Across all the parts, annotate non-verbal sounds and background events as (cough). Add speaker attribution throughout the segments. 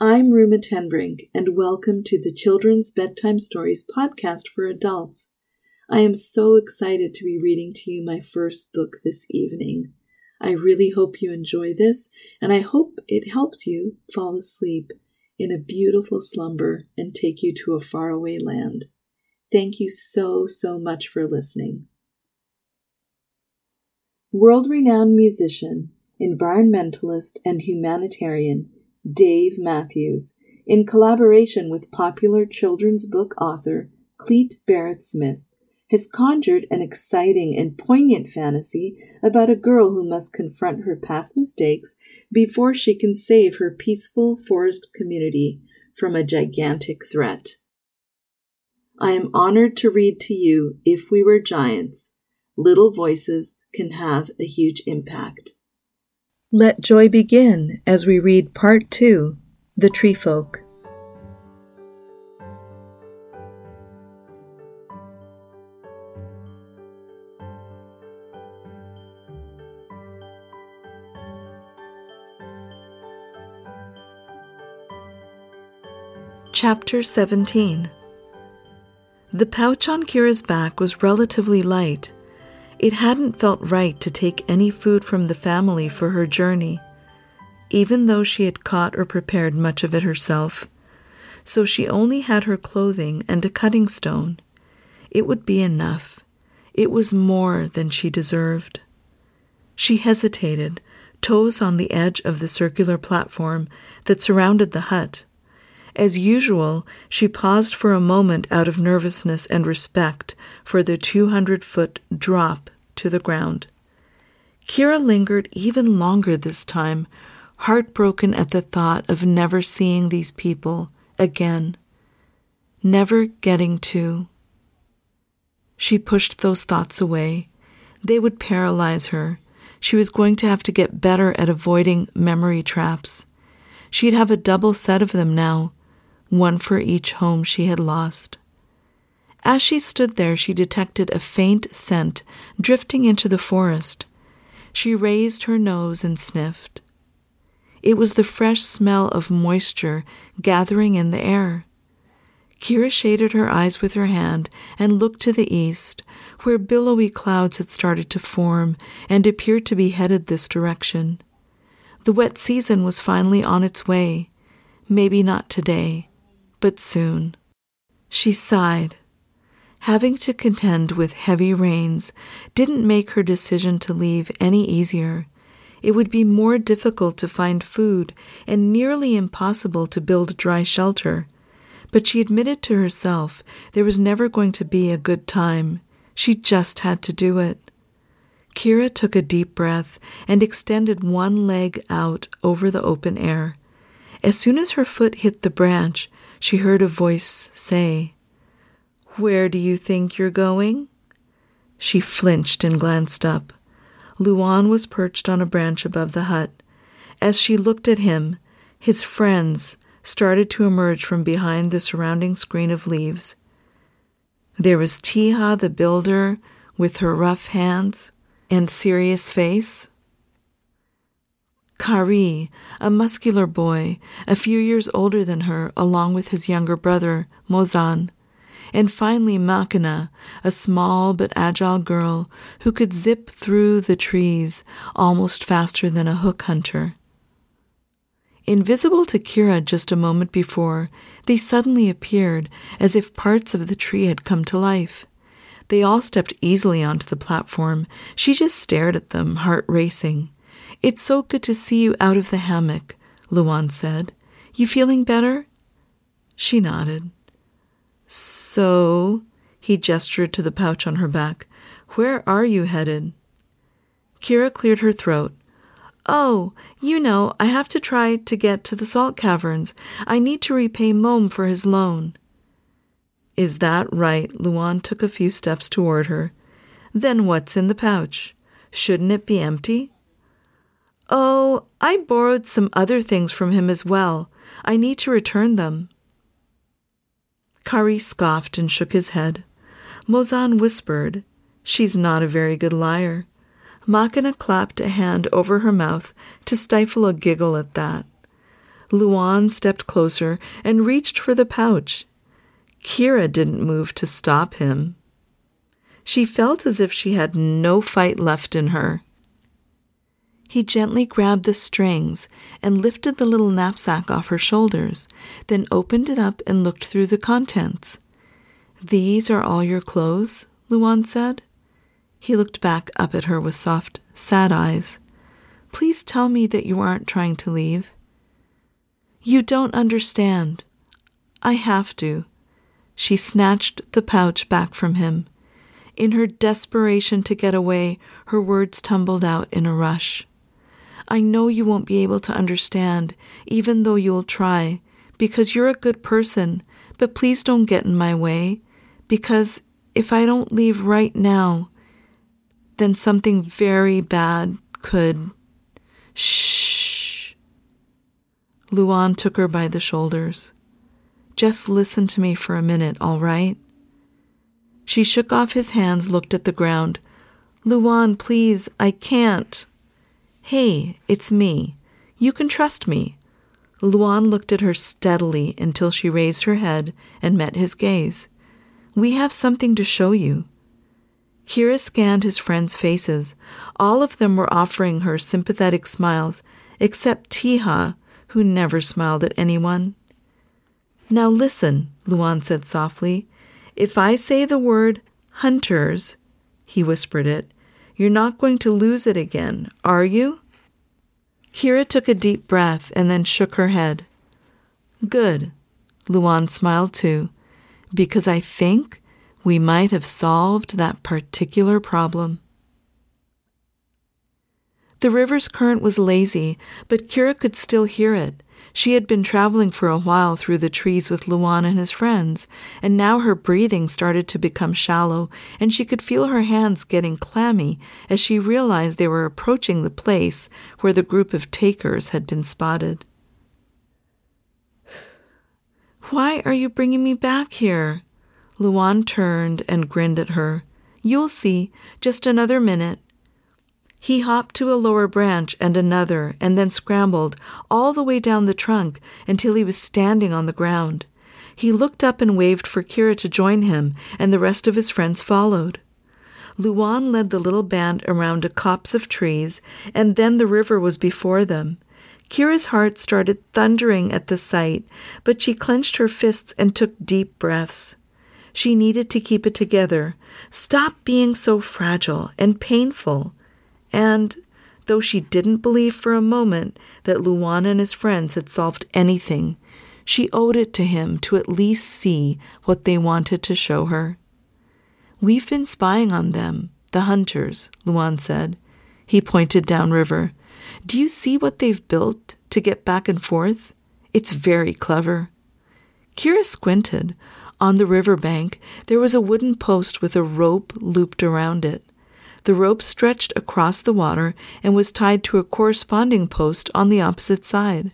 Speaker 1: I'm Ruma Tenbrink, and welcome to the Children's Bedtime Stories podcast for adults. I am so excited to be reading to you my first book this evening. I really hope you enjoy this, and I hope it helps you fall asleep in a beautiful slumber and take you to a faraway land. Thank you so, so much for listening. World renowned musician, environmentalist, and humanitarian Dave Matthews, in collaboration with popular children's book author Clete Barrett Smith, has conjured an exciting and poignant fantasy about a girl who must confront her past mistakes before she can save her peaceful forest community from a gigantic threat. I am honored to read to you If We Were Giants Little Voices Can Have a Huge Impact. Let joy begin as we read Part 2 The Tree Folk. Chapter 17 The pouch on Kira's back was relatively light it hadn't felt right to take any food from the family for her journey, even though she had caught or prepared much of it herself. So she only had her clothing and a cutting stone. It would be enough. It was more than she deserved. She hesitated, toes on the edge of the circular platform that surrounded the hut. As usual, she paused for a moment out of nervousness and respect for the 200 foot drop to the ground. Kira lingered even longer this time, heartbroken at the thought of never seeing these people again, never getting to. She pushed those thoughts away. They would paralyze her. She was going to have to get better at avoiding memory traps. She'd have a double set of them now one for each home she had lost. As she stood there, she detected a faint scent drifting into the forest. She raised her nose and sniffed. It was the fresh smell of moisture gathering in the air. Kira shaded her eyes with her hand and looked to the east, where billowy clouds had started to form and appeared to be headed this direction. The wet season was finally on its way. Maybe not today, but soon. She sighed. Having to contend with heavy rains didn't make her decision to leave any easier. It would be more difficult to find food and nearly impossible to build dry shelter. But she admitted to herself there was never going to be a good time. She just had to do it. Kira took a deep breath and extended one leg out over the open air. As soon as her foot hit the branch, she heard a voice say, Where do you think you're going? She flinched and glanced up. Luan was perched on a branch above the hut. As she looked at him, his friends started to emerge from behind the surrounding screen of leaves. There was Tiha the builder with her rough hands and serious face. Kari, a muscular boy, a few years older than her, along with his younger brother, Mozan. And finally, Makina, a small but agile girl who could zip through the trees almost faster than a hook hunter. Invisible to Kira just a moment before, they suddenly appeared as if parts of the tree had come to life. They all stepped easily onto the platform. She just stared at them, heart racing. It's so good to see you out of the hammock, Luan said. You feeling better? She nodded. So, he gestured to the pouch on her back, where are you headed? Kira cleared her throat. Oh, you know, I have to try to get to the salt caverns. I need to repay Mom for his loan. Is that right? Luan took a few steps toward her. Then what's in the pouch? Shouldn't it be empty? Oh, I borrowed some other things from him as well. I need to return them. Kari scoffed and shook his head. Mozan whispered, She's not a very good liar. Makina clapped a hand over her mouth to stifle a giggle at that. Luan stepped closer and reached for the pouch. Kira didn't move to stop him. She felt as if she had no fight left in her. He gently grabbed the strings and lifted the little knapsack off her shoulders, then opened it up and looked through the contents. These are all your clothes? Luan said. He looked back up at her with soft, sad eyes. Please tell me that you aren't trying to leave. You don't understand. I have to. She snatched the pouch back from him. In her desperation to get away, her words tumbled out in a rush. I know you won't be able to understand, even though you'll try, because you're a good person, but please don't get in my way, because if I don't leave right now, then something very bad could. Shh. Luan took her by the shoulders. Just listen to me for a minute, all right? She shook off his hands, looked at the ground. Luan, please, I can't. Hey, it's me. You can trust me. Luan looked at her steadily until she raised her head and met his gaze. We have something to show you. Kira scanned his friends' faces. All of them were offering her sympathetic smiles, except Tiha, who never smiled at anyone. Now listen, Luan said softly. If I say the word hunters, he whispered it, you're not going to lose it again, are you? Kira took a deep breath and then shook her head. Good. Luan smiled too, because I think we might have solved that particular problem. The river's current was lazy, but Kira could still hear it. She had been traveling for a while through the trees with Luan and his friends, and now her breathing started to become shallow, and she could feel her hands getting clammy as she realized they were approaching the place where the group of takers had been spotted. Why are you bringing me back here? Luan turned and grinned at her. You'll see. Just another minute. He hopped to a lower branch and another, and then scrambled all the way down the trunk until he was standing on the ground. He looked up and waved for Kira to join him, and the rest of his friends followed. Luan led the little band around a copse of trees, and then the river was before them. Kira's heart started thundering at the sight, but she clenched her fists and took deep breaths. She needed to keep it together. Stop being so fragile and painful. And, though she didn't believe for a moment that Luan and his friends had solved anything, she owed it to him to at least see what they wanted to show her. We've been spying on them, the hunters, Luan said. He pointed downriver. Do you see what they've built to get back and forth? It's very clever. Kira squinted. On the river bank, there was a wooden post with a rope looped around it. The rope stretched across the water and was tied to a corresponding post on the opposite side.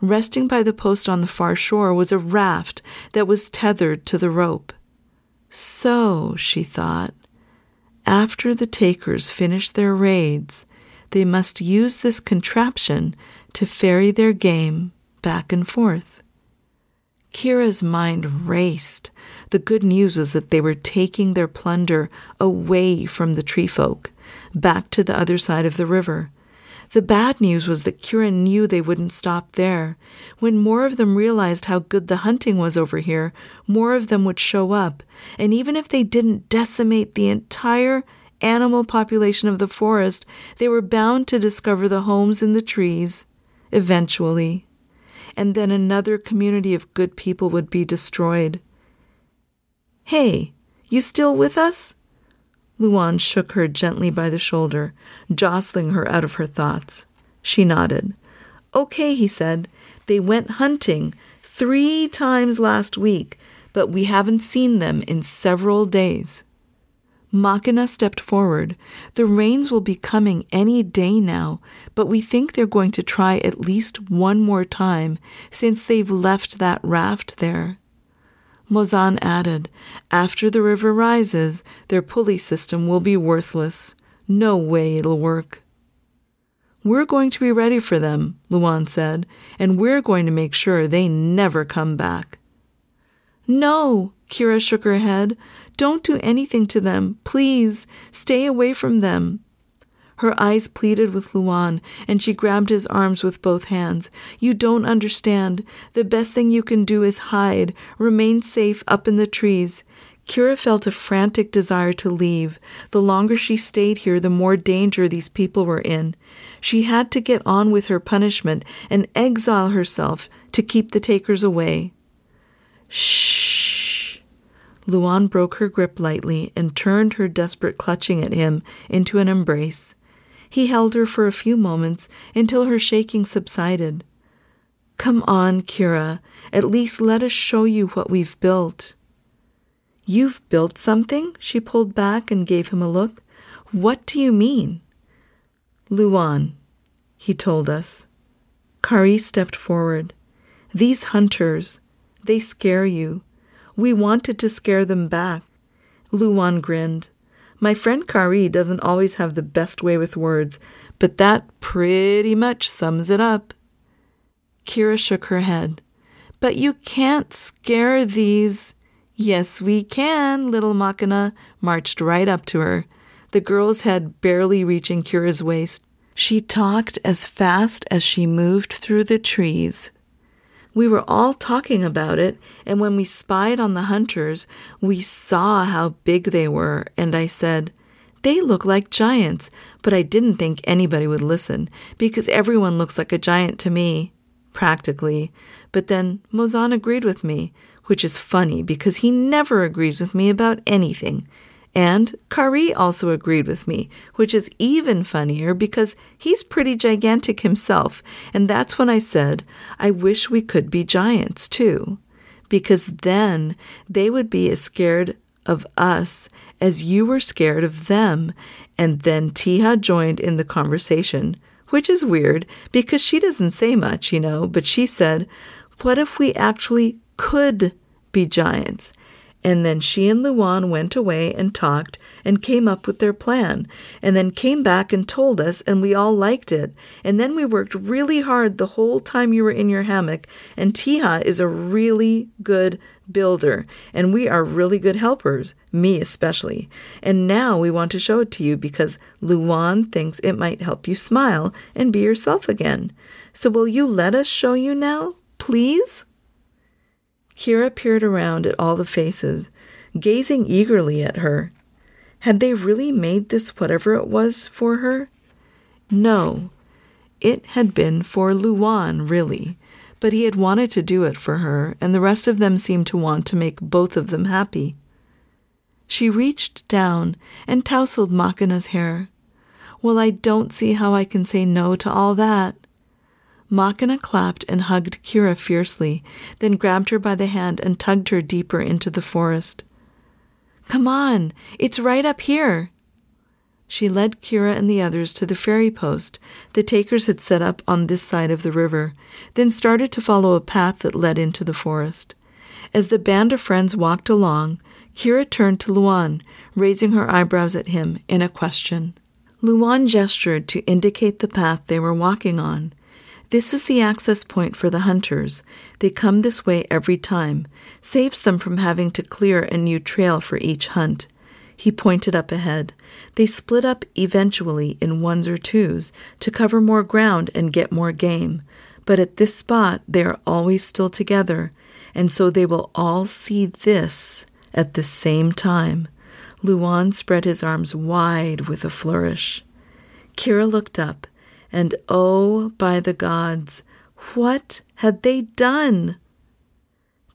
Speaker 1: Resting by the post on the far shore was a raft that was tethered to the rope. So, she thought, after the takers finish their raids, they must use this contraption to ferry their game back and forth. Kira's mind raced. The good news was that they were taking their plunder away from the tree folk, back to the other side of the river. The bad news was that Kira knew they wouldn't stop there. When more of them realized how good the hunting was over here, more of them would show up, and even if they didn't decimate the entire animal population of the forest, they were bound to discover the homes in the trees, eventually and then another community of good people would be destroyed. Hey, you still with us? Luan shook her gently by the shoulder, jostling her out of her thoughts. She nodded. Okay, he said. They went hunting three times last week, but we haven't seen them in several days. Makina stepped forward. The rains will be coming any day now, but we think they're going to try at least one more time since they've left that raft there. Mozan added, After the river rises, their pulley system will be worthless. No way it'll work. We're going to be ready for them, Luan said, and we're going to make sure they never come back. No, Kira shook her head. Don't do anything to them. Please, stay away from them. Her eyes pleaded with Luan, and she grabbed his arms with both hands. You don't understand. The best thing you can do is hide, remain safe up in the trees. Kira felt a frantic desire to leave. The longer she stayed here, the more danger these people were in. She had to get on with her punishment and exile herself to keep the takers away. Shh! Luan broke her grip lightly and turned her desperate clutching at him into an embrace. He held her for a few moments until her shaking subsided. Come on, Kira. At least let us show you what we've built. You've built something? She pulled back and gave him a look. What do you mean? Luan, he told us. Kari stepped forward. These hunters, they scare you. We wanted to scare them back. Luan grinned. My friend Kari doesn't always have the best way with words, but that pretty much sums it up. Kira shook her head. But you can't scare these. Yes, we can, little Makana marched right up to her, the girl's head barely reaching Kira's waist. She talked as fast as she moved through the trees. We were all talking about it, and when we spied on the hunters, we saw how big they were, and I said, They look like giants, but I didn't think anybody would listen, because everyone looks like a giant to me, practically. But then Mozan agreed with me, which is funny because he never agrees with me about anything. And Kari also agreed with me, which is even funnier because he's pretty gigantic himself. And that's when I said, I wish we could be giants too. Because then they would be as scared of us as you were scared of them. And then Tiha joined in the conversation, which is weird because she doesn't say much, you know, but she said, What if we actually could be giants. And then she and Luan went away and talked and came up with their plan, and then came back and told us, and we all liked it. And then we worked really hard the whole time you were in your hammock. And Tiha is a really good builder, and we are really good helpers, me especially. And now we want to show it to you because Luan thinks it might help you smile and be yourself again. So will you let us show you now, please? Kira peered around at all the faces, gazing eagerly at her. Had they really made this whatever it was for her? No, it had been for Luan, really, but he had wanted to do it for her, and the rest of them seemed to want to make both of them happy. She reached down and tousled Makana's hair. Well, I don't see how I can say no to all that. Makana clapped and hugged Kira fiercely, then grabbed her by the hand and tugged her deeper into the forest. Come on, it's right up here. She led Kira and the others to the ferry post the takers had set up on this side of the river, then started to follow a path that led into the forest. As the band of friends walked along, Kira turned to Luan, raising her eyebrows at him in a question. Luan gestured to indicate the path they were walking on. This is the access point for the hunters. They come this way every time, saves them from having to clear a new trail for each hunt. He pointed up ahead. They split up eventually in ones or twos to cover more ground and get more game. But at this spot, they are always still together, and so they will all see this at the same time. Luan spread his arms wide with a flourish. Kira looked up and oh, by the gods, what had they done?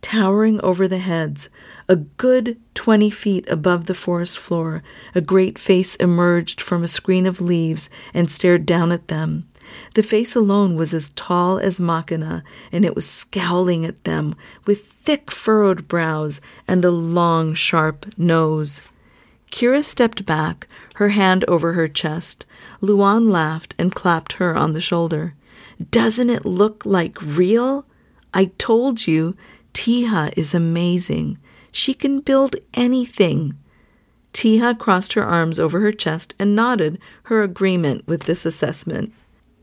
Speaker 1: Towering over the heads, a good twenty feet above the forest floor, a great face emerged from a screen of leaves and stared down at them. The face alone was as tall as Makana, and it was scowling at them with thick furrowed brows and a long, sharp nose. Kira stepped back, her hand over her chest. Luan laughed and clapped her on the shoulder. Doesn't it look like real? I told you, Tiha is amazing. She can build anything. Tiha crossed her arms over her chest and nodded her agreement with this assessment.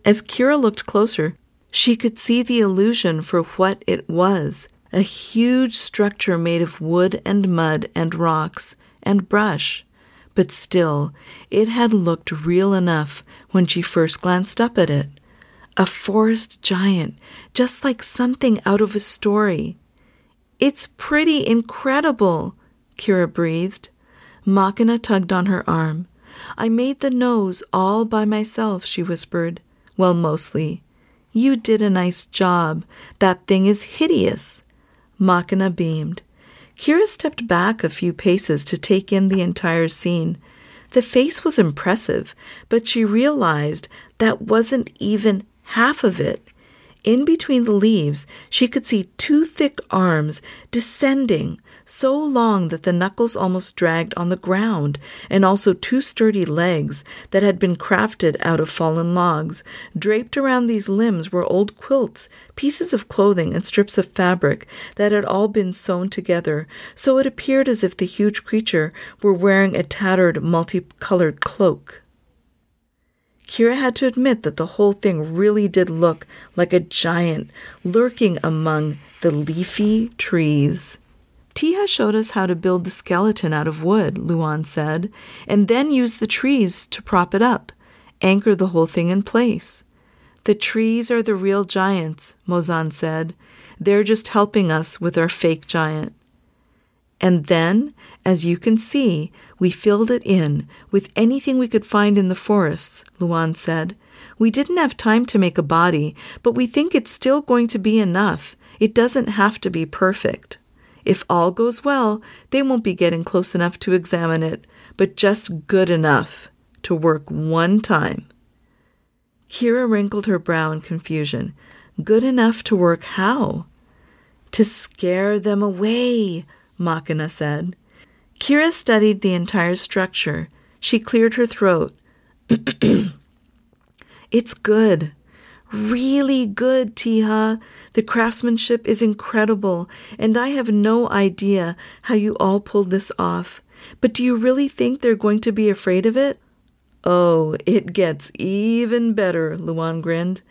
Speaker 1: As Kira looked closer, she could see the illusion for what it was a huge structure made of wood and mud and rocks and brush. But still, it had looked real enough when she first glanced up at it. A forest giant, just like something out of a story. It's pretty incredible, Kira breathed. Makina tugged on her arm. I made the nose all by myself, she whispered. Well, mostly. You did a nice job. That thing is hideous. Makina beamed. Kira stepped back a few paces to take in the entire scene. The face was impressive, but she realized that wasn't even half of it. In between the leaves, she could see two thick arms descending, so long that the knuckles almost dragged on the ground, and also two sturdy legs that had been crafted out of fallen logs. Draped around these limbs were old quilts, pieces of clothing, and strips of fabric that had all been sewn together, so it appeared as if the huge creature were wearing a tattered, multicolored cloak. Kira had to admit that the whole thing really did look like a giant lurking among the leafy trees. Tiha showed us how to build the skeleton out of wood, Luan said, and then use the trees to prop it up, anchor the whole thing in place. The trees are the real giants, Mozan said. They're just helping us with our fake giant. And then, as you can see, we filled it in with anything we could find in the forests, Luan said. We didn't have time to make a body, but we think it's still going to be enough. It doesn't have to be perfect. If all goes well, they won't be getting close enough to examine it, but just good enough to work one time. Kira wrinkled her brow in confusion. Good enough to work how? To scare them away, Makina said. Kira studied the entire structure. She cleared her throat. (clears throat) it's good. Really good, Tiha. The craftsmanship is incredible, and I have no idea how you all pulled this off. But do you really think they're going to be afraid of it? Oh, it gets even better, Luan grinned.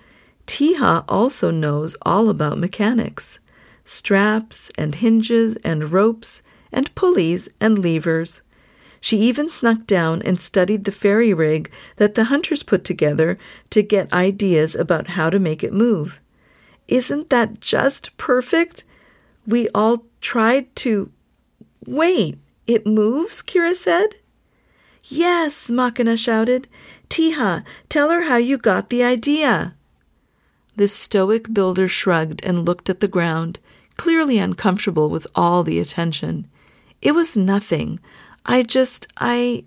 Speaker 1: Tiha also knows all about mechanics straps and hinges and ropes and pulleys and levers. She even snuck down and studied the ferry rig that the hunters put together to get ideas about how to make it move. Isn't that just perfect? We all tried to. Wait, it moves? Kira said. Yes, Makina shouted. Tiha, tell her how you got the idea. The stoic builder shrugged and looked at the ground, clearly uncomfortable with all the attention. It was nothing. I just, I,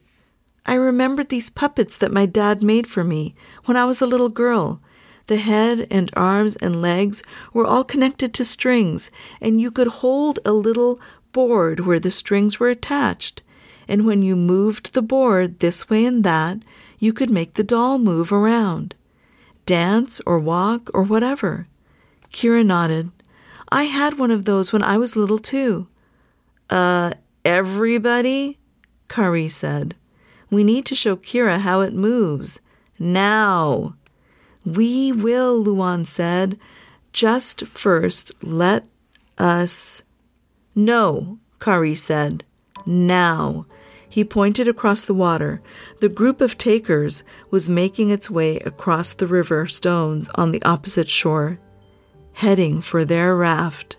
Speaker 1: I remembered these puppets that my dad made for me when I was a little girl. The head and arms and legs were all connected to strings, and you could hold a little board where the strings were attached. And when you moved the board this way and that, you could make the doll move around, dance or walk or whatever. Kira nodded. I had one of those when I was little too. Uh, everybody? Kari said. We need to show Kira how it moves. Now. We will, Luan said. Just first let us. No, Kari said. Now. He pointed across the water. The group of takers was making its way across the river stones on the opposite shore, heading for their raft.